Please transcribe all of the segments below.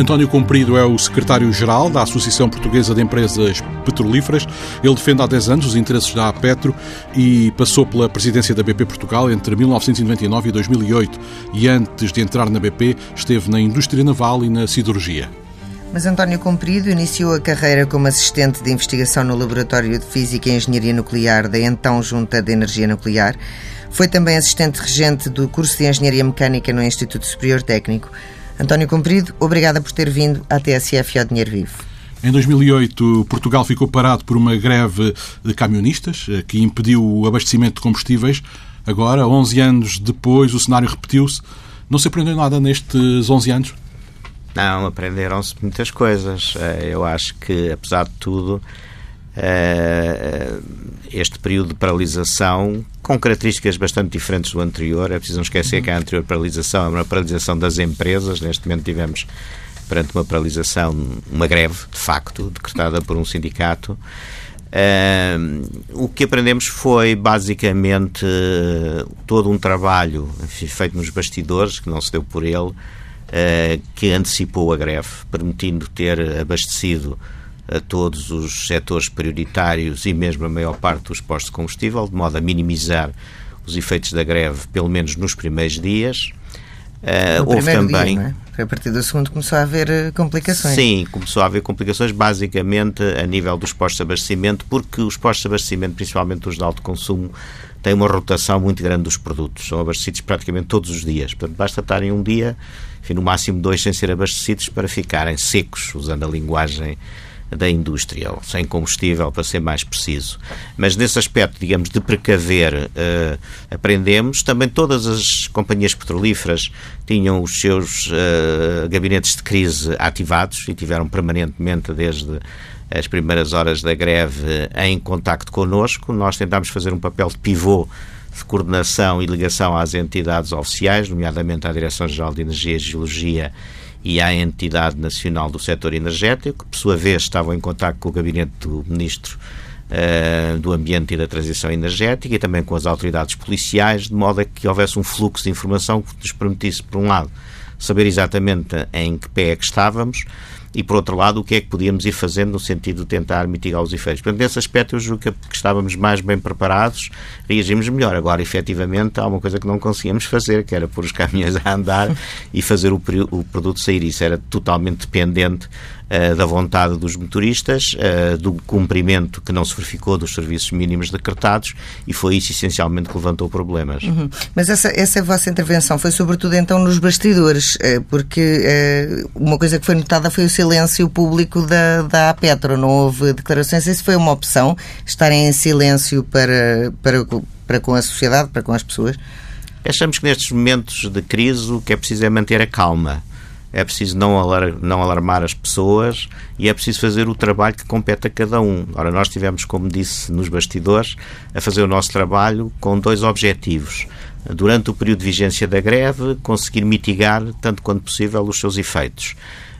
António Comprido é o secretário-geral da Associação Portuguesa de Empresas Petrolíferas. Ele defende há 10 anos os interesses da Apetro e passou pela presidência da BP Portugal entre 1999 e 2008. E antes de entrar na BP, esteve na indústria naval e na siderurgia. Mas António Comprido iniciou a carreira como assistente de investigação no Laboratório de Física e Engenharia Nuclear da então Junta de Energia Nuclear. Foi também assistente regente do curso de Engenharia Mecânica no Instituto Superior Técnico. António Comprido, obrigada por ter vindo à TSF ao Dinheiro Vivo. Em 2008, Portugal ficou parado por uma greve de camionistas eh, que impediu o abastecimento de combustíveis. Agora, 11 anos depois, o cenário repetiu-se. Não se aprendeu nada nestes 11 anos? Não, aprenderam-se muitas coisas. Eh, eu acho que, apesar de tudo, este período de paralisação, com características bastante diferentes do anterior, é preciso não esquecer que a anterior paralisação é uma paralisação das empresas. Neste momento tivemos perante uma paralisação, uma greve, de facto, decretada por um sindicato. Uh, o que aprendemos foi basicamente todo um trabalho feito nos bastidores, que não se deu por ele, uh, que antecipou a greve, permitindo ter abastecido a todos os setores prioritários e mesmo a maior parte dos postos de combustível, de modo a minimizar os efeitos da greve, pelo menos nos primeiros dias. Uh, houve também. Dia, é? A partir do segundo começou a haver eh, complicações. Sim, começou a haver complicações, basicamente a nível dos postos de abastecimento, porque os postos de abastecimento, principalmente os de alto consumo, têm uma rotação muito grande dos produtos. São abastecidos praticamente todos os dias. Portanto, basta estarem um dia, enfim, no máximo dois, sem ser abastecidos para ficarem secos, usando a linguagem da indústria, ou sem combustível, para ser mais preciso. Mas nesse aspecto, digamos, de precaver, uh, aprendemos. Também todas as companhias petrolíferas tinham os seus uh, gabinetes de crise ativados e tiveram permanentemente desde as primeiras horas da greve em contacto connosco. Nós tentámos fazer um papel de pivô de coordenação e ligação às entidades oficiais, nomeadamente à Direção-Geral de Energia e Geologia e à Entidade Nacional do Setor Energético, que por sua vez estavam em contato com o gabinete do Ministro uh, do Ambiente e da Transição Energética e também com as autoridades policiais, de modo a que houvesse um fluxo de informação que nos permitisse, por um lado, saber exatamente em que pé é que estávamos e, por outro lado, o que é que podíamos ir fazendo no sentido de tentar mitigar os efeitos. Portanto, nesse aspecto, eu julgo que, que estávamos mais bem preparados, reagimos melhor. Agora, efetivamente, há uma coisa que não conseguíamos fazer, que era pôr os caminhões a andar e fazer o, o produto sair. Isso era totalmente dependente da vontade dos motoristas, uh, do cumprimento que não se verificou dos serviços mínimos decretados e foi isso essencialmente que levantou problemas. Uhum. Mas essa, essa vossa intervenção foi sobretudo então nos bastidores, uh, porque uma coisa que foi notada foi o silêncio público da, da Petro, não houve declarações. Isso foi uma opção, estarem em silêncio para, para, para com a sociedade, para com as pessoas? Achamos que nestes momentos de crise o que é preciso é manter a calma é preciso não, alar, não alarmar as pessoas e é preciso fazer o trabalho que compete a cada um. Ora, nós tivemos, como disse nos bastidores, a fazer o nosso trabalho com dois objetivos. Durante o período de vigência da greve, conseguir mitigar, tanto quanto possível, os seus efeitos.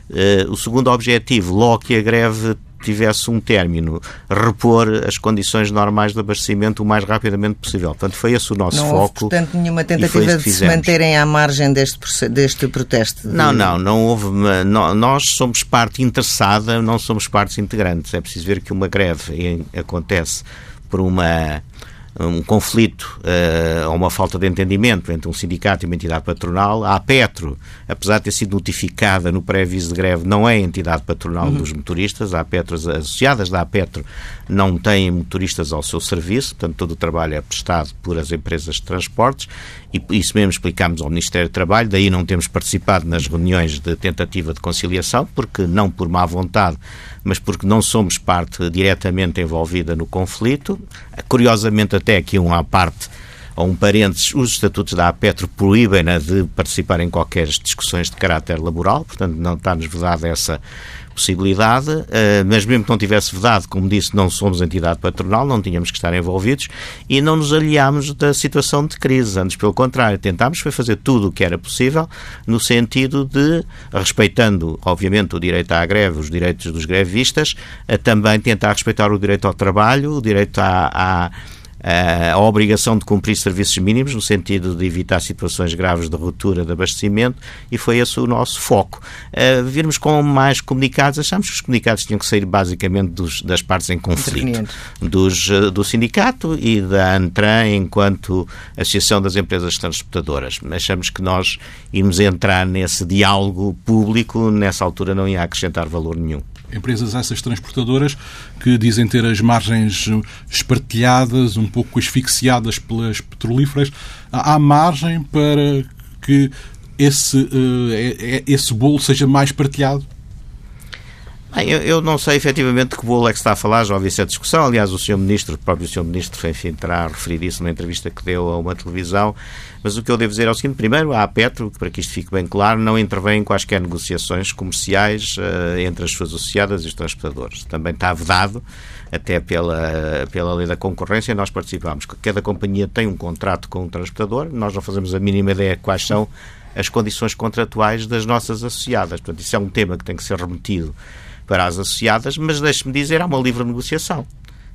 Uh, o segundo objetivo, logo que a greve tivesse um término, repor as condições normais de abastecimento o mais rapidamente possível. Portanto, foi esse o nosso não foco. Houve, portanto, nenhuma tentativa de se manterem à margem deste, deste protesto? De... Não, não, não houve. Nós somos parte interessada, não somos partes integrantes. É preciso ver que uma greve acontece por uma um conflito uh, ou uma falta de entendimento entre um sindicato e uma entidade patronal. A Petro, apesar de ter sido notificada no pré-aviso de greve, não é entidade patronal uhum. dos motoristas. A Petro, as associadas da Petro não têm motoristas ao seu serviço, portanto, todo o trabalho é prestado por as empresas de transportes e isso mesmo explicámos ao Ministério do Trabalho, daí não temos participado nas reuniões de tentativa de conciliação, porque não por má vontade, mas porque não somos parte diretamente envolvida no conflito. Curiosamente, até que uma parte a um parênteses, os estatutos da APETRO proíbem-na de participar em qualquer discussões de caráter laboral, portanto não está-nos vedada essa possibilidade, eh, mas mesmo que não tivesse vedado, como disse, não somos entidade patronal, não tínhamos que estar envolvidos e não nos aliámos da situação de crise. Antes, pelo contrário, tentámos foi fazer tudo o que era possível no sentido de, respeitando, obviamente, o direito à greve, os direitos dos grevistas, também tentar respeitar o direito ao trabalho, o direito à, à a obrigação de cumprir serviços mínimos, no sentido de evitar situações graves de ruptura de abastecimento, e foi esse o nosso foco. Uh, virmos com mais comunicados, achámos que os comunicados tinham que sair basicamente dos, das partes em conflito, dos, uh, do sindicato e da ANTRAN enquanto Associação das Empresas Transportadoras. Achamos que nós irmos entrar nesse diálogo público, nessa altura não ia acrescentar valor nenhum. Empresas essas transportadoras que dizem ter as margens espartilhadas, um pouco asfixiadas pelas petrolíferas. Há margem para que esse, uh, esse bolo seja mais partilhado? Bem, eu, eu, não sei efetivamente que bolo é que está a falar, já ouvi essa discussão. Aliás, o Sr. Ministro, o próprio Sr. Ministro, enfim, terá referido isso numa entrevista que deu a uma televisão. Mas o que eu devo dizer é o seguinte: primeiro, a Petro, para que isto fique bem claro, não intervém em quaisquer negociações comerciais uh, entre as suas associadas e os transportadores. Também está vedado, até pela, pela lei da concorrência, nós participamos. Cada companhia tem um contrato com o um transportador, nós não fazemos a mínima ideia de quais são as condições contratuais das nossas associadas. Portanto, isso é um tema que tem que ser remetido para as associadas, mas deixe-me dizer, há uma livre negociação.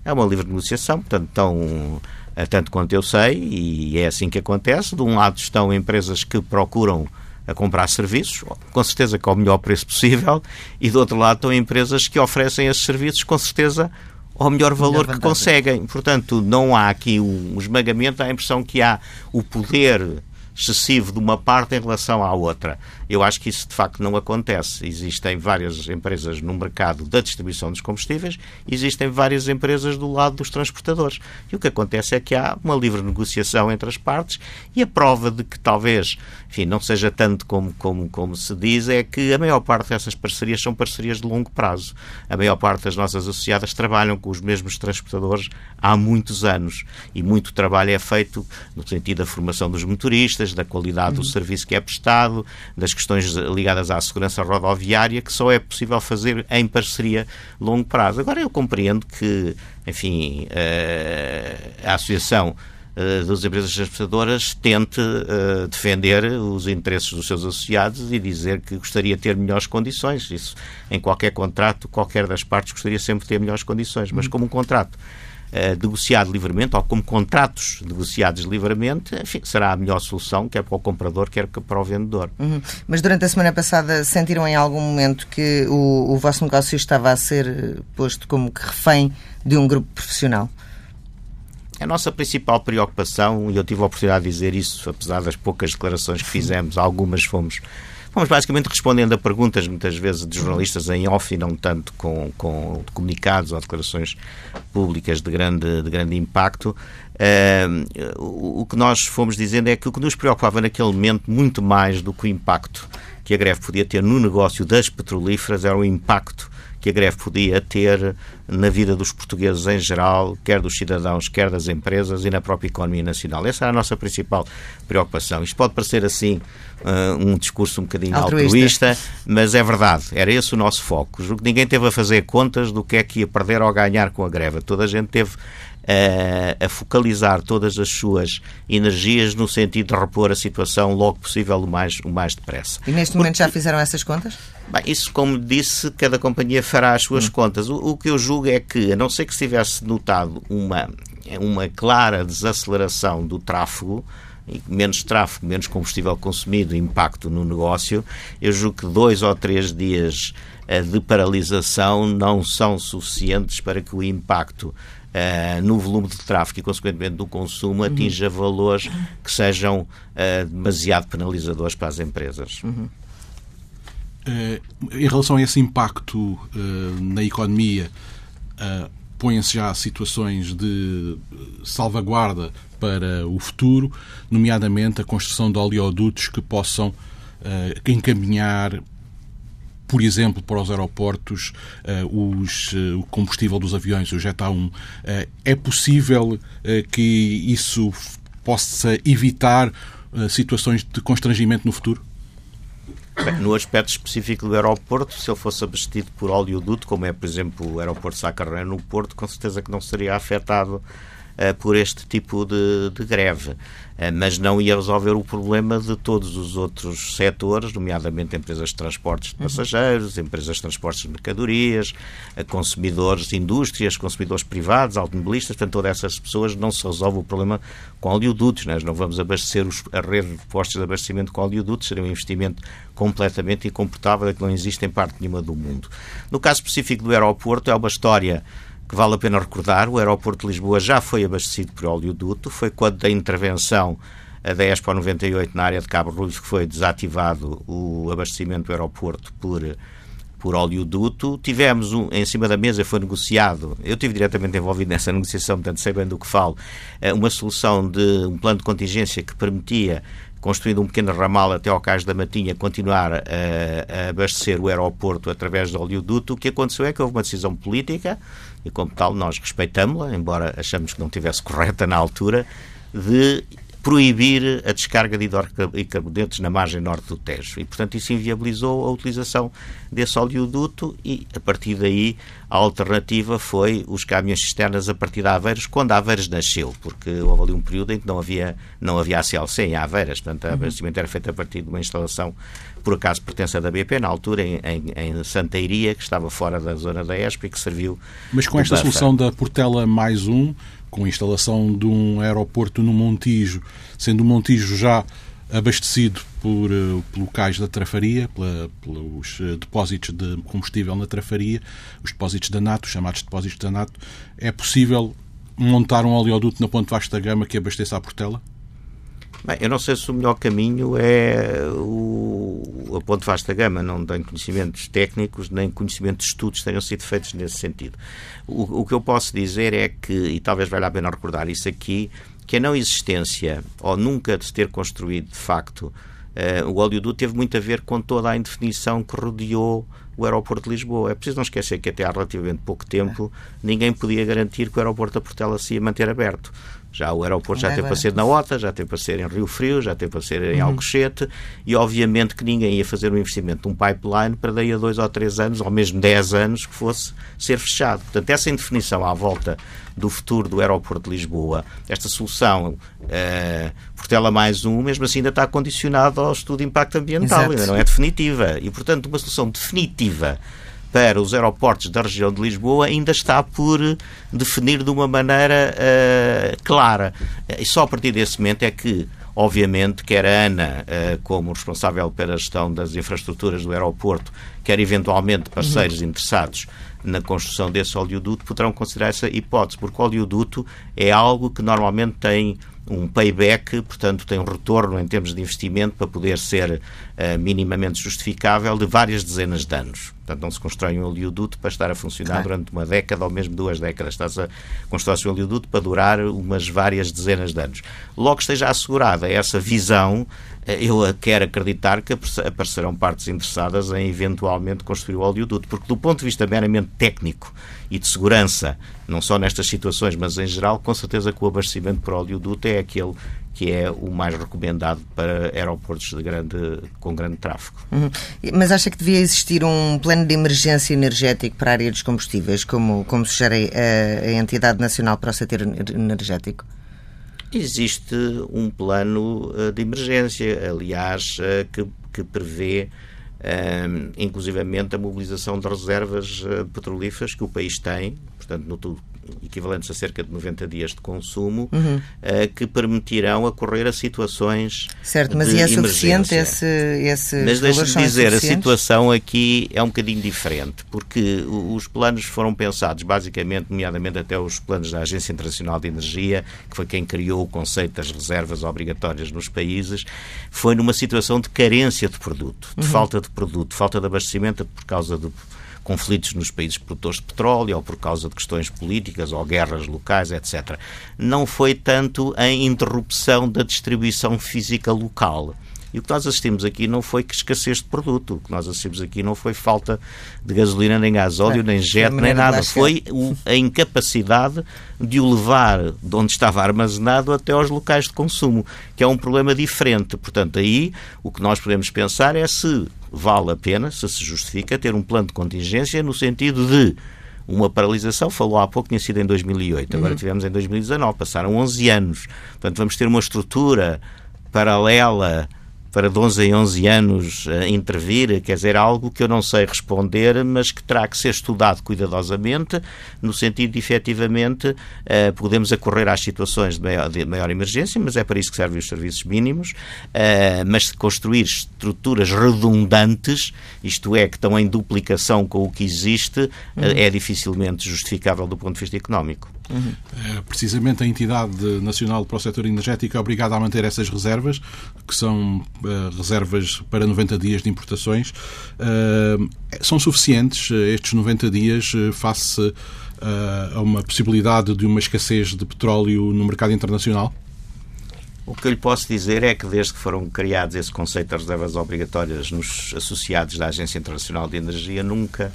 É uma livre negociação, portanto, tão, eh, tanto quanto eu sei, e é assim que acontece. De um lado estão empresas que procuram a comprar serviços, com certeza que ao melhor preço possível, e do outro lado estão empresas que oferecem esses serviços, com certeza, ao melhor valor melhor que conseguem. Portanto, não há aqui um esmagamento, há a impressão que há o poder excessivo de uma parte em relação à outra. Eu acho que isso de facto não acontece. Existem várias empresas no mercado da distribuição dos combustíveis, existem várias empresas do lado dos transportadores. E o que acontece é que há uma livre negociação entre as partes e a prova de que talvez, enfim, não seja tanto como, como, como se diz, é que a maior parte dessas parcerias são parcerias de longo prazo. A maior parte das nossas associadas trabalham com os mesmos transportadores há muitos anos e muito trabalho é feito no sentido da formação dos motoristas, da qualidade do uhum. serviço que é prestado, das questões ligadas à segurança rodoviária, que só é possível fazer em parceria a longo prazo. Agora, eu compreendo que, enfim, eh, a Associação eh, das empresas transportadoras tente uh, defender os interesses dos seus associados e dizer que gostaria de ter melhores condições. Isso, em qualquer contrato, qualquer das partes gostaria sempre de ter melhores condições. Mas como um contrato uh, negociado livremente, ou como contratos negociados livremente, enfim, será a melhor solução, quer para o comprador, quer para o vendedor. Uhum. Mas durante a semana passada sentiram em algum momento que o, o vosso negócio estava a ser posto como que refém de um grupo profissional? A nossa principal preocupação, e eu tive a oportunidade de dizer isso, apesar das poucas declarações que fizemos, algumas fomos Fomos basicamente respondendo a perguntas, muitas vezes, de jornalistas em off e não tanto com, com comunicados ou declarações públicas de grande, de grande impacto. Uh, o, o que nós fomos dizendo é que o que nos preocupava naquele momento, muito mais do que o impacto que a greve podia ter no negócio das petrolíferas, era o impacto que a greve podia ter na vida dos portugueses em geral, quer dos cidadãos, quer das empresas e na própria economia nacional. Essa é a nossa principal preocupação. Isto pode parecer assim uh, um discurso um bocadinho altruísta. altruísta, mas é verdade, era esse o nosso foco. Ninguém teve a fazer contas do que é que ia perder ou ganhar com a greve. Toda a gente teve a, a focalizar todas as suas energias no sentido de repor a situação logo possível o mais, o mais depressa. E neste momento Porque, já fizeram essas contas? Bem, isso, como disse, cada companhia fará as suas hum. contas. O, o que eu julgo é que, a não ser que se tivesse notado uma, uma clara desaceleração do tráfego, menos tráfego, menos combustível consumido, impacto no negócio, eu julgo que dois ou três dias eh, de paralisação não são suficientes para que o impacto uh, no volume de tráfego e, consequentemente, do consumo, uhum. atinja valores que sejam uh, demasiado penalizadores para as empresas. Uhum. Uh, em relação a esse impacto na economia, põem-se já situações de salvaguarda para o futuro, nomeadamente a construção de oleodutos que possam encaminhar por exemplo, para os aeroportos, uh, os, uh, o combustível dos aviões, o Jet A1. Uh, é possível que isso possa evitar situações de constrangimento no futuro? Bem, no aspecto específico do aeroporto, se ele fosse abastecido por oleoduto, como é, por exemplo, o aeroporto de Sacarré no Porto, com certeza que não seria afetado por este tipo de, de greve. Uh, mas não ia resolver o problema de todos os outros setores, nomeadamente empresas de transportes de uhum. passageiros, empresas de transportes de mercadorias, uh, consumidores, indústrias, consumidores privados, automobilistas, portanto, todas essas pessoas não se resolve o problema com oleodutos. Nós não vamos abastecer os, a rede de postos de abastecimento com oleodutos, seria um investimento completamente incomportável que não existe em parte nenhuma do mundo. No caso específico do aeroporto, é uma história que vale a pena recordar. O aeroporto de Lisboa já foi abastecido por oleoduto. Foi quando da intervenção da Expo 98 na área de Cabo Ruivo que foi desativado o abastecimento do aeroporto por por oleoduto. Tivemos um, em cima da mesa, foi negociado, eu estive diretamente envolvido nessa negociação, portanto sei bem do que falo, eh, uma solução de um plano de contingência que permitia construindo um pequeno ramal até ao Cais da Matinha, continuar a, a abastecer o aeroporto através do oleoduto. O que aconteceu é que houve uma decisão política, e como tal nós respeitamos-la, embora achamos que não tivesse correta na altura, de proibir a descarga de hidrocarbonetos na margem norte do Tejo. E, portanto, isso inviabilizou a utilização desse oleoduto e, a partir daí, a alternativa foi os caminhões cisternas a partir de Aveiras, quando Aveiras nasceu, porque houve ali um período em que não havia, não havia ACLC em Aveiras, portanto, o abastecimento era feito a partir de uma instalação, por acaso pertence da BP, na altura em, em, em Santa Iria, que estava fora da zona da ESP e que serviu... Mas com esta solução da Portela mais um, com a instalação de um aeroporto no Montijo, sendo o Montijo já abastecido por, uh, pelo cais da Trafaria, pela, pelos uh, depósitos de combustível na Trafaria, os depósitos da NATO, chamados depósitos da NATO, é possível montar um oleoduto na Ponte Vasta Gama que abasteça a Portela? Bem, eu não sei se o melhor caminho é o, a ponte vasta gama. Não tenho conhecimentos técnicos nem conhecimento de estudos tenham sido feitos nesse sentido. O, o que eu posso dizer é que, e talvez valha a pena recordar isso aqui, que a não existência ou nunca de ter construído de facto uh, o oleoduto teve muito a ver com toda a indefinição que rodeou o aeroporto de Lisboa. É preciso não esquecer que até há relativamente pouco tempo ninguém podia garantir que o aeroporto da Portela se ia manter aberto. Já o aeroporto já teve para ser na OTA, já teve para ser em Rio Frio, já teve para ser em uhum. Alcochete e obviamente que ninguém ia fazer um investimento, um pipeline para daí a dois ou três anos, ou mesmo dez anos, que fosse ser fechado. Portanto, essa indefinição à volta do futuro do aeroporto de Lisboa, esta solução uh, Portela mais um, mesmo assim ainda está condicionada ao estudo de impacto ambiental, Exato. ainda não é definitiva. E, portanto, uma solução definitiva para os aeroportos da região de Lisboa ainda está por definir de uma maneira uh, clara. E só a partir desse momento é que Obviamente, quer a ANA, uh, como responsável pela gestão das infraestruturas do aeroporto, quer eventualmente parceiros uhum. interessados na construção desse oleoduto, poderão considerar essa hipótese, porque o oleoduto é algo que normalmente tem um payback, portanto, tem um retorno em termos de investimento para poder ser uh, minimamente justificável de várias dezenas de anos. Portanto, não se constrói um oleoduto para estar a funcionar durante uma década ou mesmo duas décadas. Está-se a construir um oleoduto para durar umas várias dezenas de anos. Logo esteja assegurada essa visão, eh, eu quero acreditar que aparecerão partes interessadas em eventualmente construir o oleoduto, porque do ponto de vista meramente técnico e de segurança, não só nestas situações, mas em geral, com certeza que o abastecimento por oleoduto é aquele que é o mais recomendado para aeroportos de grande, com grande tráfego. Uhum. Mas acha que devia existir um plano de emergência energético para a área dos combustíveis, como, como sugere a, a Entidade Nacional para o Setor Energético? Existe um plano uh, de emergência, aliás, uh, que, que prevê uh, inclusivamente a mobilização de reservas petrolíferas que o país tem, portanto, no, equivalentes a cerca de 90 dias de consumo, uhum. uh, que permitirão ocorrer a situações Certo, mas e é suficiente esse, esse Mas deixe-me dizer, a situação aqui é um bocadinho diferente, porque os planos foram pensados basicamente, nomeadamente até os planos da Agência Internacional de Energia, que foi quem criou o conceito das reservas obrigatórias nos países, foi numa situação de carência de produto, de uhum. falta de produto, falta de abastecimento por causa do conflitos nos países produtores de petróleo ou por causa de questões políticas ou guerras locais, etc. Não foi tanto em interrupção da distribuição física local. E o que nós assistimos aqui não foi que escassez de produto, o que nós assistimos aqui não foi falta de gasolina, nem gasóleo, nem jet, nem nada. Foi a incapacidade de o levar de onde estava armazenado até aos locais de consumo, que é um problema diferente. Portanto, aí o que nós podemos pensar é se vale a pena, se se justifica, ter um plano de contingência no sentido de uma paralisação, falou há pouco, tinha sido em 2008, agora uhum. tivemos em 2019, passaram 11 anos. Portanto, vamos ter uma estrutura paralela para de 11 em 11 anos uh, intervir, quer dizer, algo que eu não sei responder, mas que terá que ser estudado cuidadosamente, no sentido de, efetivamente, uh, podemos acorrer às situações de maior, de maior, emergência, mas é para isso que servem os serviços mínimos, uh, mas construir estruturas redundantes, isto é, que estão em duplicação com o que existe, uhum. é dificilmente justificável do ponto de vista económico. Uhum. É, precisamente a entidade nacional para o setor energético é obrigada a manter essas reservas, que são uh, reservas para 90 dias de importações. Uh, são suficientes uh, estes 90 dias face a uma possibilidade de uma escassez de petróleo no mercado internacional? O que eu lhe posso dizer é que desde que foram criados esse conceito de reservas obrigatórias nos associados da Agência Internacional de Energia, nunca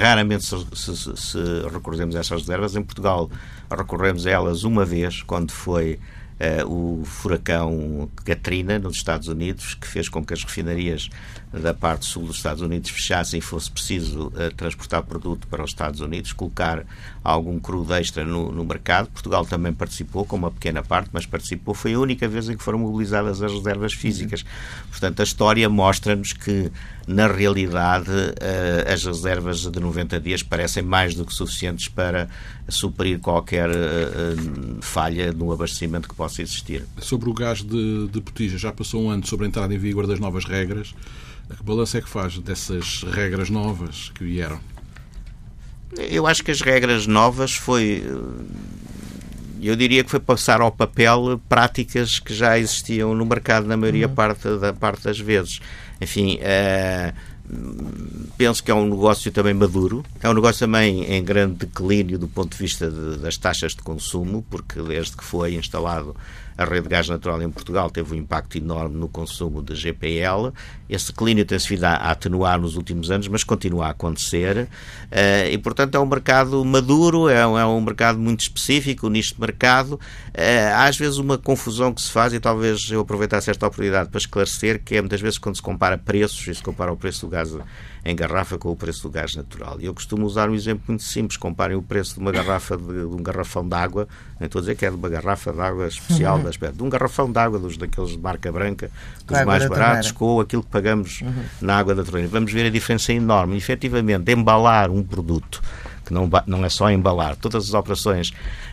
raramente se, se, se, recorremos a essas reservas. Em Portugal recorremos a elas uma vez, quando foi uh, o furacão Katrina, nos Estados Unidos, que fez com que as refinarias da parte sul dos Estados Unidos fechassem e fosse preciso uh, transportar produto para os Estados Unidos, colocar algum crudo extra no, no, mercado. Portugal também participou, com uma pequena parte, mas participou. Foi a única vez em que foram mobilizadas as reservas físicas. Portanto, a história mostra-nos que, na realidade, uh, as reservas de 90 dias parecem mais do que suficientes para suprir qualquer uh, falha no abastecimento que possa existir. Sobre o gás de, de botija, já passou um ano sobre a entrada em vigor das novas regras. Que balanço é que faz dessas regras novas que vieram? Eu acho que as regras novas foi. Eu diria que foi passar ao papel práticas que já existiam no mercado na maioria uhum. parte, da parte das vezes. Enfim, uh, penso que é um negócio também maduro, é um negócio também em grande declínio do ponto de vista de, das taxas de consumo, porque desde que foi instalado a rede de gás natural em Portugal teve um impacto enorme no consumo de GPL. Esse declínio tem-se vindo a atenuar nos últimos anos, mas continua a acontecer. Eh, e, portanto, é um mercado maduro, é um, é um mercado muito específico, um nicho de mercado. Eh, há, às vezes, uma confusão que se faz, e talvez eu aproveitasse esta oportunidade para esclarecer, que é muitas vezes quando se compara preços, e se compara o preço do gás em garrafa com o preço do gás natural. E eu costumo usar um exemplo muito simples. Comparem o preço de uma garrafa de, de um garrafão de água, não estou a dizer que é de uma garrafa de água especial, uhum. das, de um garrafão de água dos, daqueles de marca branca, dos mais baratos, com aquilo que pagamos uhum. na água da torneira. Vamos ver a diferença enorme. E, efetivamente, embalar um produto que não, não é só embalar, todas as operações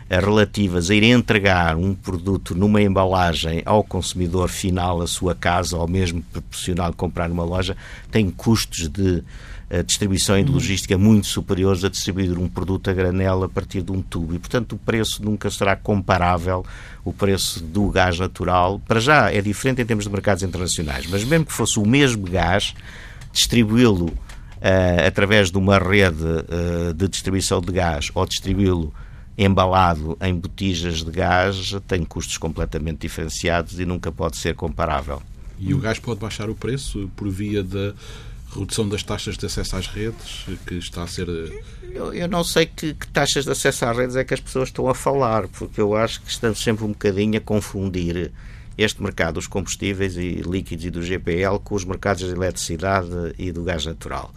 relativas a ir entregar um produto numa embalagem ao consumidor final, a sua casa, ou mesmo proporcional comprar numa loja, tem custos de uh, distribuição e de uhum. logística muito superiores a distribuir um produto a granel a partir de um tubo. E, portanto, o preço nunca será comparável o preço do gás natural. Para já é diferente em termos de mercados internacionais, mas mesmo que fosse o mesmo gás, distribuí-lo uh, através de uma rede uh, de distribuição de gás ou distribuí-lo embalado em botijas de gás tem custos completamente diferenciados e nunca pode ser comparável. E o gás pode baixar o preço por via da redução das taxas de acesso às redes, que está a ser. Eh, eu, eu não sei que, que, taxas de acesso às redes é que as pessoas estão a falar, porque eu acho que estamos sempre um bocadinho a confundir este mercado dos combustíveis e líquidos e do GPL com os mercados de eletricidade e do gás natural.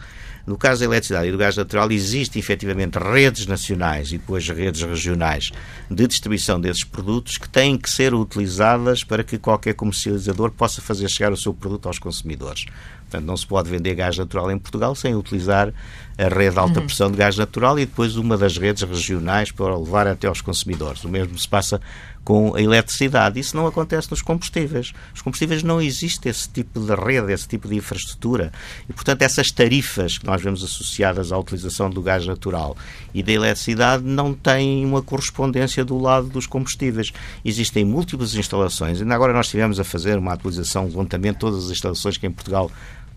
No caso da eletricidade e do gás natural, existem efetivamente redes nacionais e depois redes regionais de distribuição desses produtos que têm que ser utilizadas para que qualquer comercializador possa fazer chegar o seu produto aos consumidores. Portanto, não se pode vender gás natural em Portugal sem utilizar a rede de alta uhum. pressão de gás natural e depois uma das redes regionais para levar até aos consumidores. O mesmo se passa com a eletricidade. Isso não acontece nos combustíveis. Os combustíveis não existe esse tipo de rede, esse tipo de infraestrutura. E, portanto, essas tarifas que nós vemos associadas à utilização do gás natural e da eletricidade não têm uma correspondência do lado dos combustíveis. Existem múltiplas instalações. Ainda agora nós estivemos a fazer uma atualização, um levantamento de todas as instalações que em Portugal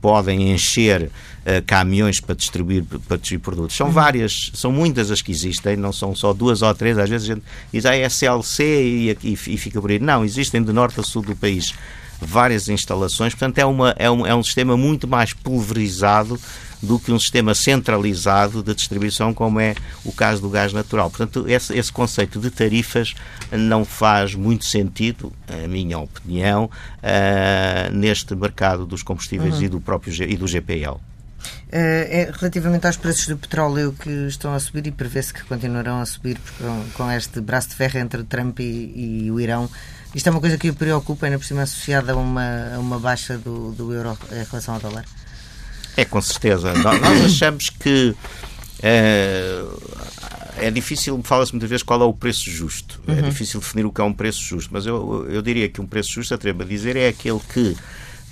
podem encher uh, caminhões para distribuir, para distribuir produtos. São várias, são muitas as que existem, não são só duas ou três. Às vezes a gente diz, ah, é SLC e, e, e fica por aí. Não, existem de norte a sul do país várias instalações, portanto é, uma, é, um, é um sistema muito mais pulverizado do que um sistema centralizado de distribuição, como é o caso do gás natural. Portanto, esse, esse conceito de tarifas não faz muito sentido, a minha opinião, uh, neste mercado dos combustíveis uhum. e do próprio e do GPL. Eh, é, relativamente aos preços do petróleo que estão a subir e prevê-se que continuarão a subir com, com, este braço de ferro entre Trump e, e, o Irão, isto é uma coisa que o preocupa, ainda por cima associada a uma, a uma baixa do, do euro em relação ao dólar? É, com certeza. nós, achamos que é, é difícil, fala-se muitas vezes qual é o preço justo. É uhum. É difícil definir o que é um preço justo, mas eu, eu diria que um preço justo, atrevo a dizer, é aquele que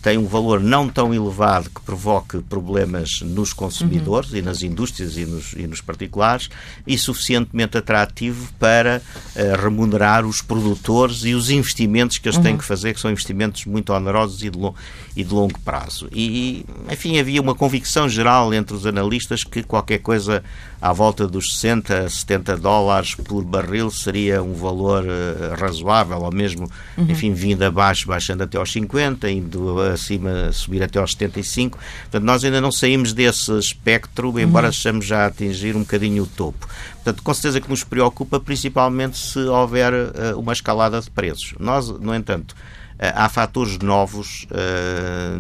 tem um valor não tão elevado que provoque problemas nos consumidores uhum. e nas indústrias e nos, e nos, particulares e suficientemente atrativo para uh, remunerar os produtores e os investimentos que eles uhum. têm que fazer, que são investimentos muito onerosos e de, lo, e de longo prazo. E, enfim, havia uma convicção geral entre os analistas que qualquer coisa à volta dos 60, 70 dólares por barril seria um valor uh, razoável, ou mesmo, uhum. enfim, vindo abaixo, baixando até aos 50, indo acima, subir até aos 75. Portanto, nós ainda não saímos desse espectro, embora uhum. estejamos já a atingir um bocadinho o topo. Portanto, com certeza que nos preocupa, principalmente se houver uh, uma escalada de preços. Nós, no entanto, uh, há fatores novos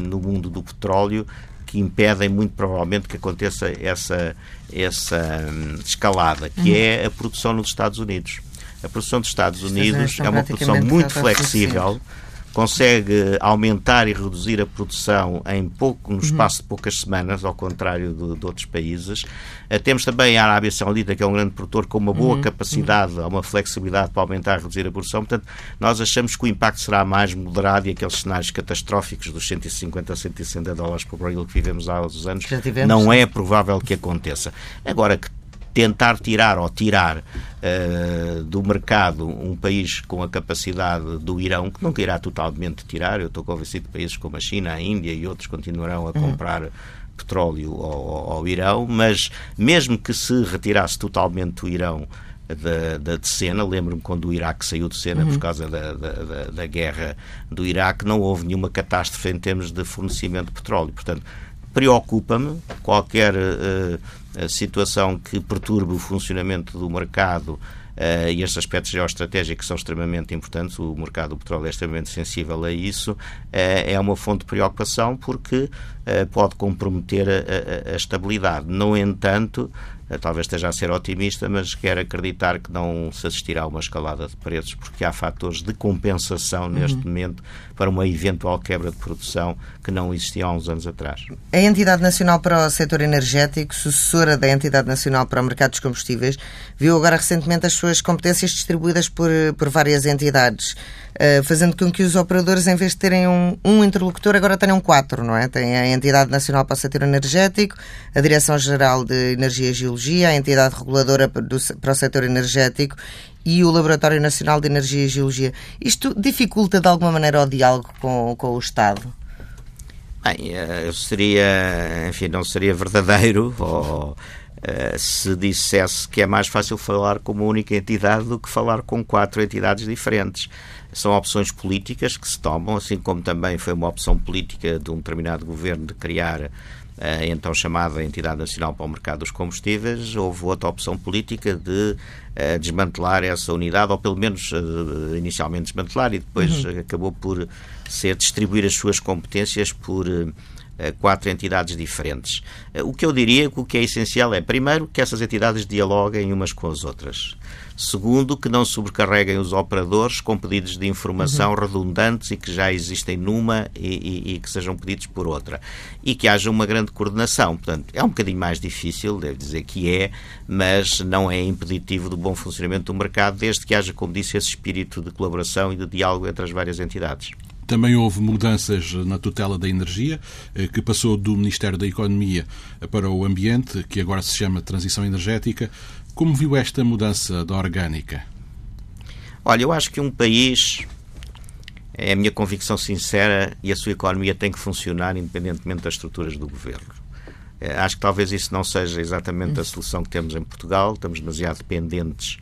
no mundo do petróleo que impedem muito provavelmente que aconteça essa, essa hum, escalada, que uhum. é a produção nos Estados Unidos. A produção dos Estados Unidos é uma produção muito flexível consegue aumentar e reduzir a produção em pouco, no uhum. espaço de poucas semanas, ao contrário de, de outros países. Uh, temos também a Arábia Saudita, que é um grande produtor com uma boa uhum. capacidade, uma flexibilidade para aumentar e reduzir a produção. Portanto, nós achamos que o impacto será mais moderado e aqueles cenários catastróficos dos 150 a 160 dólares por barril que vivemos há uns anos não é provável que aconteça. Agora que tentar tirar ou tirar uh, do mercado um país com a capacidade do Irão, que nunca irá totalmente tirar, eu estou convencido que países como a China, a Índia e outros continuarão a uhum. comprar. Uhum petróleo ao, ao, Irão, mas mesmo que se retirasse totalmente o Irão da, da de cena, lembro-me quando o Iraque saiu de cena uhum. por causa da, da, da, guerra do Iraque, não houve nenhuma catástrofe em termos de fornecimento de petróleo. Portanto, preocupa-me qualquer uh, situação que perturbe o funcionamento do mercado uh, e estes aspectos geoestratégicos são extremamente importantes, o mercado do petróleo é extremamente sensível a isso, uh, é uma fonte de preocupação porque pode comprometer a, a, a estabilidade. No entanto, talvez esteja a ser otimista, mas quero acreditar que não se assistirá a uma escalada de preços, porque há fatores de compensação neste uhum. momento para uma eventual quebra de produção que não existia há uns anos atrás. A Entidade Nacional para o Setor Energético, sucessora da Entidade Nacional para o Mercado dos Combustíveis, viu agora recentemente as suas competências distribuídas por, por várias entidades. Uh, fazendo com que os operadores, em vez de terem um, um, interlocutor, agora tenham quatro, não é? Tem a Entidade Nacional para o Setor Energético, a Direção-Geral de Energia e Geologia, a Entidade Reguladora do, para o Setor Energético e o Laboratório Nacional de Energia e Geologia. Isto dificulta de alguma maneira o diálogo com, com o Estado? Bem, eh, seria, enfim, não seria verdadeiro ou, uh, se dissesse que é mais fácil falar com uma única entidade do que falar com quatro entidades diferentes são opções políticas que se tomam, assim como também foi uma opção política de um determinado governo de criar a então chamada Entidade Nacional para o Mercado dos Combustíveis, houve outra opção política de uh, desmantelar essa unidade, ou pelo menos uh, inicialmente desmantelar, e depois uhum. acabou por ser distribuir as suas competências por uh, quatro entidades diferentes. O que eu diria que o que é essencial é, primeiro, que essas entidades dialoguem umas com as outras. Segundo, que não sobrecarreguem os operadores com pedidos de informação uhum. redundantes e que já existem numa e, e, e, que sejam pedidos por outra. E que haja uma grande coordenação. Portanto, é um bocadinho mais difícil, devo dizer que é, mas não é impeditivo do bom funcionamento do mercado, desde que haja, como disse, esse espírito de colaboração e de diálogo entre as várias entidades. Também houve mudanças na tutela da energia, eh, que passou do Ministério da Economia para o Ambiente, que agora se chama Transição Energética. Como viu esta mudança da orgânica? Olha, eu acho que um país, é a minha convicção sincera, e a sua economia tem que funcionar independentemente das estruturas do governo. Eh, acho que talvez isso não seja exatamente a solução que temos em Portugal, estamos demasiado dependentes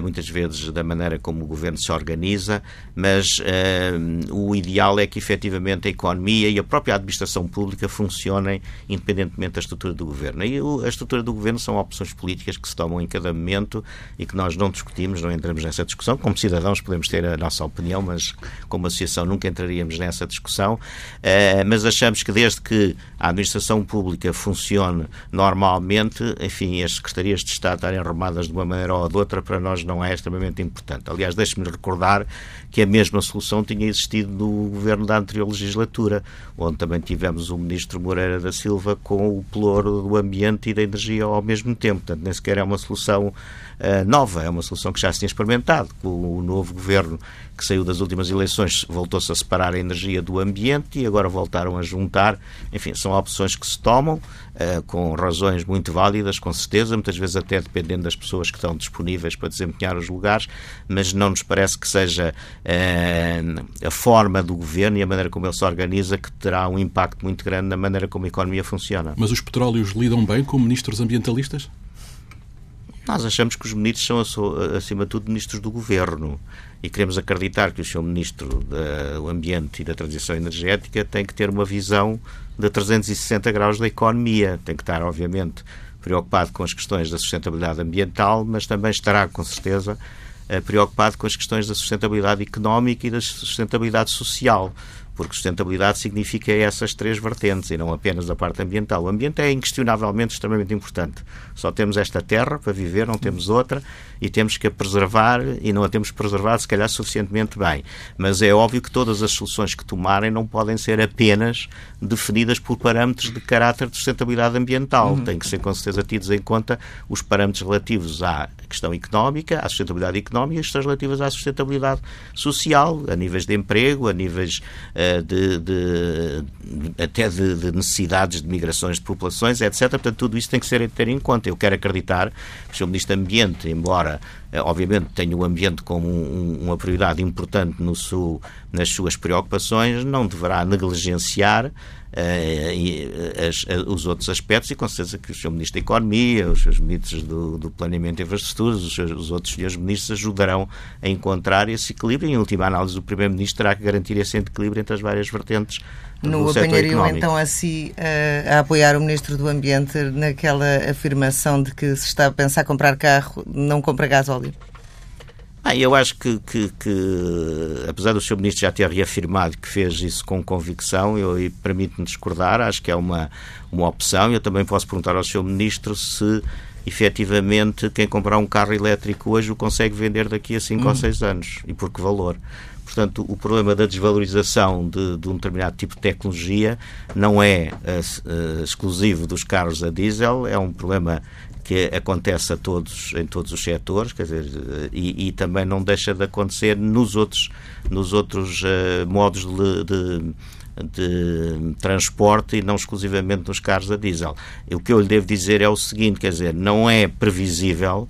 muitas vezes da maneira como o governo se organiza, mas uh, o ideal é que efetivamente a economia e a própria administração pública funcionem independentemente da estrutura do governo. E a estrutura do governo são opções políticas que se tomam em cada momento e que nós não discutimos, não entramos nessa discussão. Como cidadãos podemos ter a nossa opinião, mas como associação nunca entraríamos nessa discussão. Uh, mas achamos que desde que a administração pública funcione normalmente, enfim, as secretarias de Estado estarem arrumadas de uma maneira ou de outra, para nós não é extremamente importante. Aliás, deixe-me recordar que a mesma solução tinha existido no governo da anterior legislatura, onde também tivemos o ministro Moreira da Silva com o pelouro do ambiente e da energia ao mesmo tempo. Portanto, nem sequer é uma solução uh, nova, é uma solução que já se tinha experimentado. Com o novo governo que saiu das últimas eleições voltou-se a separar a energia do ambiente e agora voltaram a juntar. Enfim, são opções que se tomam uh, com razões muito válidas, com certeza, muitas vezes até dependendo das pessoas que estão disponíveis para desempenhar os lugares, mas não nos parece que seja uh, a forma do governo e a maneira como ele se organiza que terá um impacto muito grande na maneira como a economia funciona. Mas os petróleos lidam bem com ministros ambientalistas? Nós achamos que os ministros são, acima de tudo, ministros do governo e queremos acreditar que o Sr. Ministro do Ambiente e da Transição Energética tem que ter uma visão de 360 graus da economia. Tem que estar, obviamente, preocupado com as questões da sustentabilidade ambiental, mas também estará, com certeza, eh, preocupado com as questões da sustentabilidade económica e da sustentabilidade social porque sustentabilidade significa essas três vertentes e não apenas a parte ambiental. O ambiente é inquestionavelmente extremamente importante. Só temos esta terra para viver, não temos outra e temos que a preservar e não a temos preservado, se calhar, suficientemente bem. Mas é óbvio que todas as soluções que tomarem não podem ser apenas definidas por parâmetros de caráter de sustentabilidade ambiental. Uhum. Tem que ser, com certeza, tidos em conta os parâmetros relativos à questão económica, à sustentabilidade económica questões relativas à sustentabilidade social, a níveis de emprego, a níveis uh, de, de, até de, de, necessidades de migrações de populações, etc. Portanto, tudo isso tem que ser ter em conta. Eu quero acreditar que o Sr. Ministro do Ambiente, embora uh, obviamente tenha o ambiente como um, uma prioridade importante no nas suas preocupações, não deverá negligenciar as, os outros aspectos e com certeza que o Sr. Ministro da Economia, os seus Ministros do, do Planeamento e Infraestruturas, os, seus, os outros senhores Ministros ajudarão a encontrar esse equilíbrio e, em última análise, o Primeiro-Ministro terá que garantir esse equilíbrio entre as várias vertentes no apanhariam então a si a, a, apoiar o Ministro do Ambiente naquela afirmação de que se está a pensar comprar carro, não compra gás óleo? Ah, eu acho que, que, que, apesar do Sr. Ministro já ter reafirmado que fez isso com convicção, eu permito-me discordar, acho que é uma, uma opção. Eu também posso perguntar ao Sr. Ministro se efetivamente quem comprar um carro elétrico hoje o consegue vender daqui a 5 hum. ou 6 anos e por que valor. Portanto, o problema da desvalorização de, de um determinado tipo de tecnologia não é uh, exclusivo dos carros a diesel, é um problema que acontece a todos, em todos os setores, quer dizer, e, e também não deixa de acontecer nos outros, nos outros uh, modos de, de de transporte e não exclusivamente nos carros a diesel. O que eu lhe devo dizer é o seguinte, quer dizer, não é previsível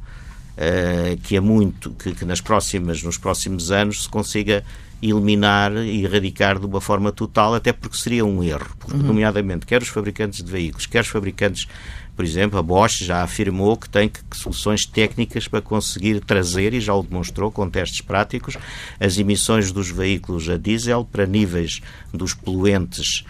uh, que, é muito, que, que, nas próximas, nos próximos anos se consiga eliminar e erradicar de uma forma total, até porque seria um erro, porque, uhum. nomeadamente, quer os fabricantes de veículos, quer os fabricantes por exemplo, a Bosch já afirmou que tem que, soluções técnicas para conseguir trazer, e já o demonstrou com testes práticos, as emissões dos veículos a diesel para níveis dos poluentes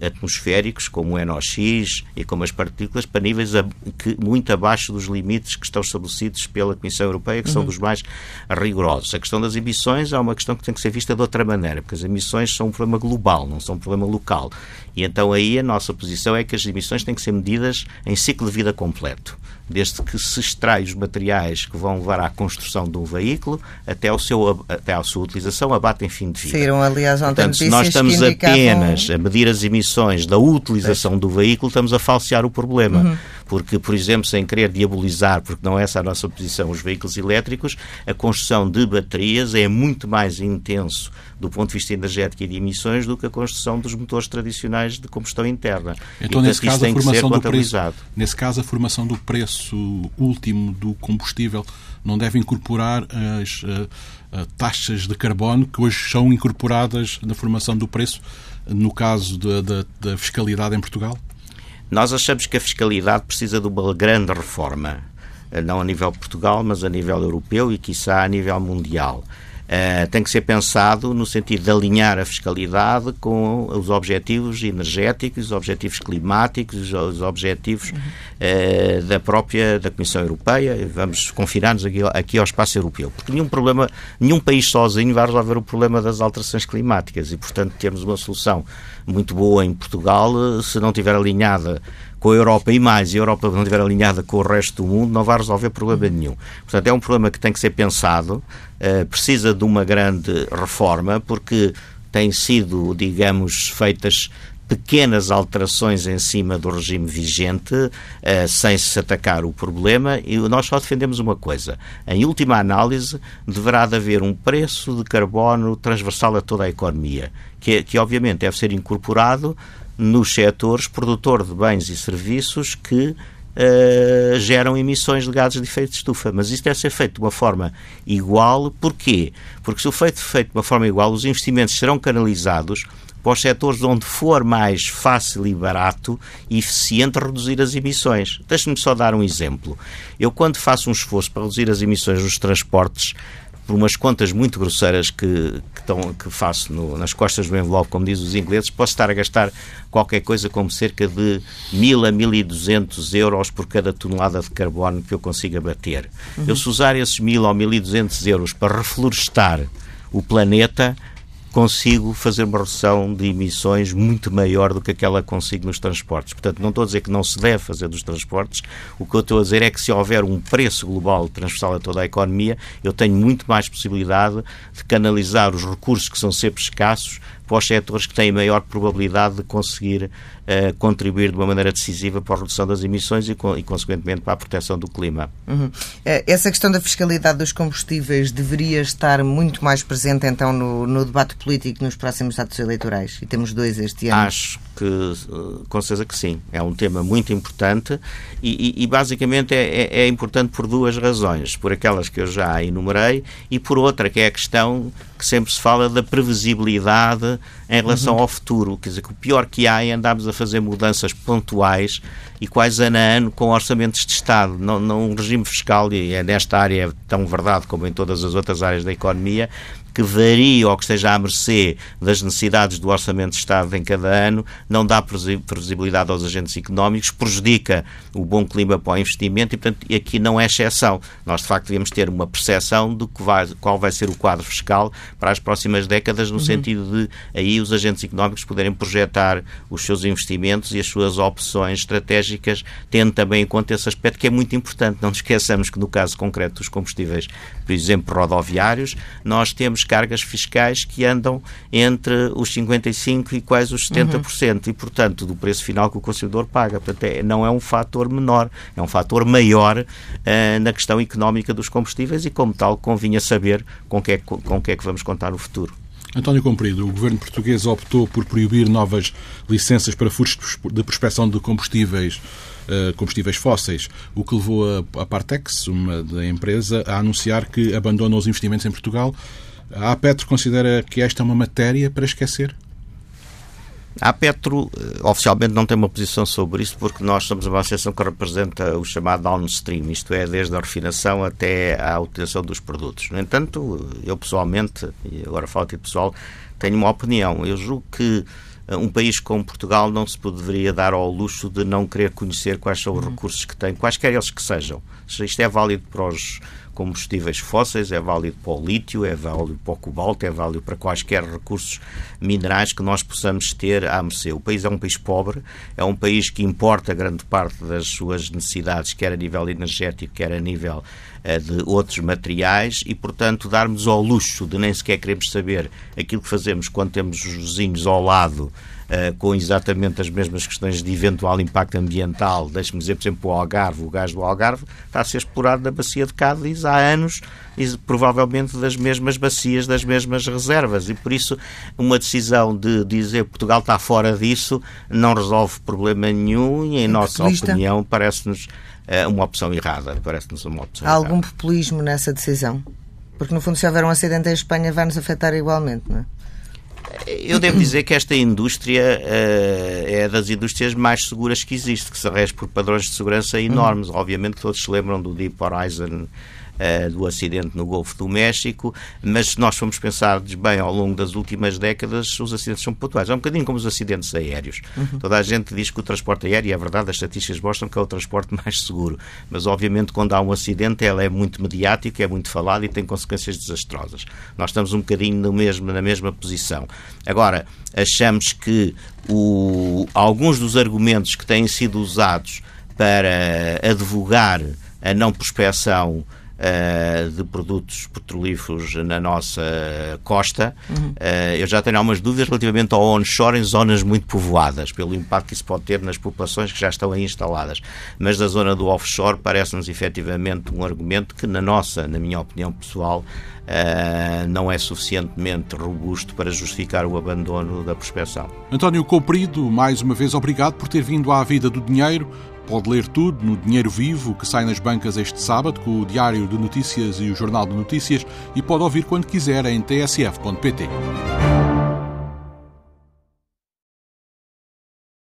atmosféricos, como o NOx e como as partículas, para níveis a, que, muito abaixo dos limites que estão estabelecidos pela Comissão Europeia, que uhum. são dos mais rigorosos. A questão das emissões é uma questão que tem que ser vista de outra maneira, porque as emissões são um problema global, não são um problema local. E então aí a nossa posição é que as emissões têm que ser medidas em ciclo de vida completo, desde que se extrai os materiais que vão levar à construção de um veículo até, ao seu, até à sua utilização, abate em fim de vida. Saíram, aliás, ontem Portanto, se nós estamos indicavam... apenas a medir as emissões da utilização do veículo, estamos a falsear o problema. Uhum. Porque, por exemplo, sem querer diabolizar, porque não é essa a nossa posição, os veículos elétricos, a construção de baterias é muito mais intenso do ponto de vista energético e de emissões do que a construção dos motores tradicionais de combustão interna. Então, e, nesse caso, a formação do preço, nesse caso, a formação do preço último do combustível não deve incorporar as uh, uh, taxas de carbono que hoje são incorporadas na formação do preço, no caso da, da, da fiscalidade em Portugal? Nós achamos que a fiscalidade precisa de uma grande reforma não a nível Portugal, mas a nível europeu e, quiçá, a nível mundial. Uh, tem que ser pensado no sentido de alinhar a fiscalidade com os objetivos energéticos, os objetivos climáticos, os objetivos uh, da própria da Comissão Europeia. Vamos confinar-nos aqui, aqui, ao espaço europeu, porque nenhum problema, nenhum país sozinho vai resolver o problema das alterações climáticas e, portanto, temos uma solução muito boa em Portugal se não estiver alinhada com a Europa e mais, e a Europa não estiver alinhada com o resto do mundo, não vai resolver problema nenhum. Portanto, é um problema que tem que ser pensado, uh, precisa de uma grande reforma, porque têm sido, digamos, feitas pequenas alterações em cima do regime vigente, uh, sem se atacar o problema, e nós só defendemos uma coisa. Em última análise, deverá de haver um preço de carbono transversal a toda a economia, que, que obviamente deve ser incorporado nos setores produtor de bens e serviços que uh, geram emissões de gases de efeito de estufa. Mas isso deve ser feito de uma forma igual. Porquê? Porque se o feito feito de uma forma igual, os investimentos serão canalizados para os setores onde for mais fácil e barato e eficiente reduzir as emissões. Deixe-me só dar um exemplo. Eu, quando faço um esforço para reduzir as emissões nos transportes, por umas contas muito grosseiras que, que, tão, que faço no, nas costas do envelope, como dizem os ingleses, posso estar a gastar qualquer coisa como cerca de 1.000 a 1.200 euros por cada tonelada de carbono que eu consiga bater. Uhum. Eu se usar esses 1.000 ou 1.200 euros para reflorestar o planeta, consigo fazer uma redução de emissões muito maior do que aquela que consigo nos transportes. Portanto, não estou a dizer que não se deve fazer dos transportes, o que eu estou a dizer é que se houver um preço global transversal a toda a economia, eu tenho muito mais possibilidade de canalizar os recursos que são sempre escassos para os setores que têm maior probabilidade de conseguir uh, contribuir de uma maneira decisiva para a redução das emissões e, e consequentemente, para a proteção do clima. Uhum. Eh, essa questão da fiscalidade dos combustíveis deveria estar muito mais presente, então, no, no debate político nos próximos atos eleitorais? E temos dois este ano. Acho que, eh, com certeza que sim. É um tema muito importante e, e, e basicamente é, é, é, importante por duas razões. Por aquelas que eu já enumerei e por outra, que é a questão que sempre se fala da previsibilidade em relação uhum. ao futuro. Quer dizer, que o pior que há é andarmos a fazer mudanças pontuais e quase ano a ano com orçamentos de Estado. Não, não um regime fiscal, e é nesta área tão verdade como em todas as outras áreas da economia, que varia ou que esteja à mercê das necessidades do Orçamento de Estado em cada ano, não dá previsibilidade aos agentes económicos, prejudica o bom clima para o investimento e, portanto, aqui não é exceção. Nós, de facto, devemos ter uma percepção do que vai, qual vai ser o quadro fiscal para as próximas décadas, no uhum. sentido de aí os agentes económicos poderem projetar os seus investimentos e as suas opções estratégicas, tendo também em conta esse aspecto que é muito importante. Não nos esqueçamos que, no caso concreto dos combustíveis, por exemplo, rodoviários, nós temos temos cargas fiscais que andam entre os 55% e quase os 70%, uhum. e, portanto, do preço final que o consumidor paga. Portanto, é, não é um fator menor, é um fator maior uh, na questão económica dos combustíveis e, como tal, convinha saber com que, é, com que é que vamos contar no futuro. António Comprido, o governo português optou por proibir novas licenças para furos de prospecção de combustíveis, uh, combustíveis fósseis, o que levou a, a Partex, uma da empresa, a anunciar que abandona os investimentos em Portugal a Petro considera que esta é uma matéria para esquecer? A Petro eh, oficialmente não tem uma posição sobre isso porque nós somos uma associação que representa o chamado downstream, isto é, desde a refinação até à utilização dos produtos. No entanto, eu pessoalmente, e agora falo aqui pessoal, tenho uma opinião. Eu julgo que um país como Portugal não se deveria dar ao luxo de não querer conhecer quais são os uhum. recursos que tem, quaisquer eles que sejam. Isto é válido para os combustíveis fósseis, é válido para o lítio, é válido para o cobalto, é válido para quaisquer recursos minerais que nós possamos ter à mercê. O país é um país pobre, é um país que importa grande parte das suas necessidades, quer a nível energético, quer a nível de outros materiais, e, portanto, darmos ao luxo de nem sequer queremos saber aquilo que fazemos quando temos os vizinhos ao lado uh, com exatamente as mesmas questões de eventual impacto ambiental. Deixe-me dizer, por exemplo, o Algarve. O gás do Algarve está a ser explorado na bacia de Cádiz há anos e provavelmente das mesmas bacias, das mesmas reservas. E por isso, uma decisão de dizer que Portugal está fora disso não resolve problema nenhum e, em nossa opinião, parece-nos uh, uma opção errada. Parece-nos uma opção Há algum populismo nessa decisão? Porque, no fundo, se houver um acidente em Espanha, vai nos afetar igualmente, não é? Eu devo dizer que esta indústria uh, é das indústrias mais seguras que existe, que se rege por padrões de segurança enormes. Uhum. Obviamente todos se lembram do Deep Horizon uh, do acidente no Golfo do México, mas se nós formos pensar bem ao longo das últimas décadas, os acidentes são pontuais. É um bocadinho como os acidentes aéreos. Uhum. Toda a gente diz que o transporte aéreo, é verdade, as estatísticas mostram que é o transporte mais seguro, mas obviamente quando há um acidente ele é muito mediático, é muito falado e tem consequências desastrosas. Nós estamos um bocadinho no mesmo, na mesma posição. Agora, achamos que o, alguns dos argumentos que têm sido usados para advogar a não prospeção uh, de produtos petrolíferos na nossa costa. Uhum. Uh, eu já tenho algumas dúvidas relativamente ao onshore em zonas muito povoadas, pelo impacto que isso pode ter nas populações que já estão aí instaladas. Mas da zona do offshore parece-nos efetivamente um argumento que, na nossa, na minha opinião pessoal, Uh, não é suficientemente robusto para justificar o abandono da prospecção. António Comprido, mais uma vez obrigado por ter vindo à vida do dinheiro. Pode ler tudo no Dinheiro Vivo, que sai nas bancas este sábado, com o Diário de Notícias e o Jornal de Notícias, e pode ouvir quando quiser em tsf.pt.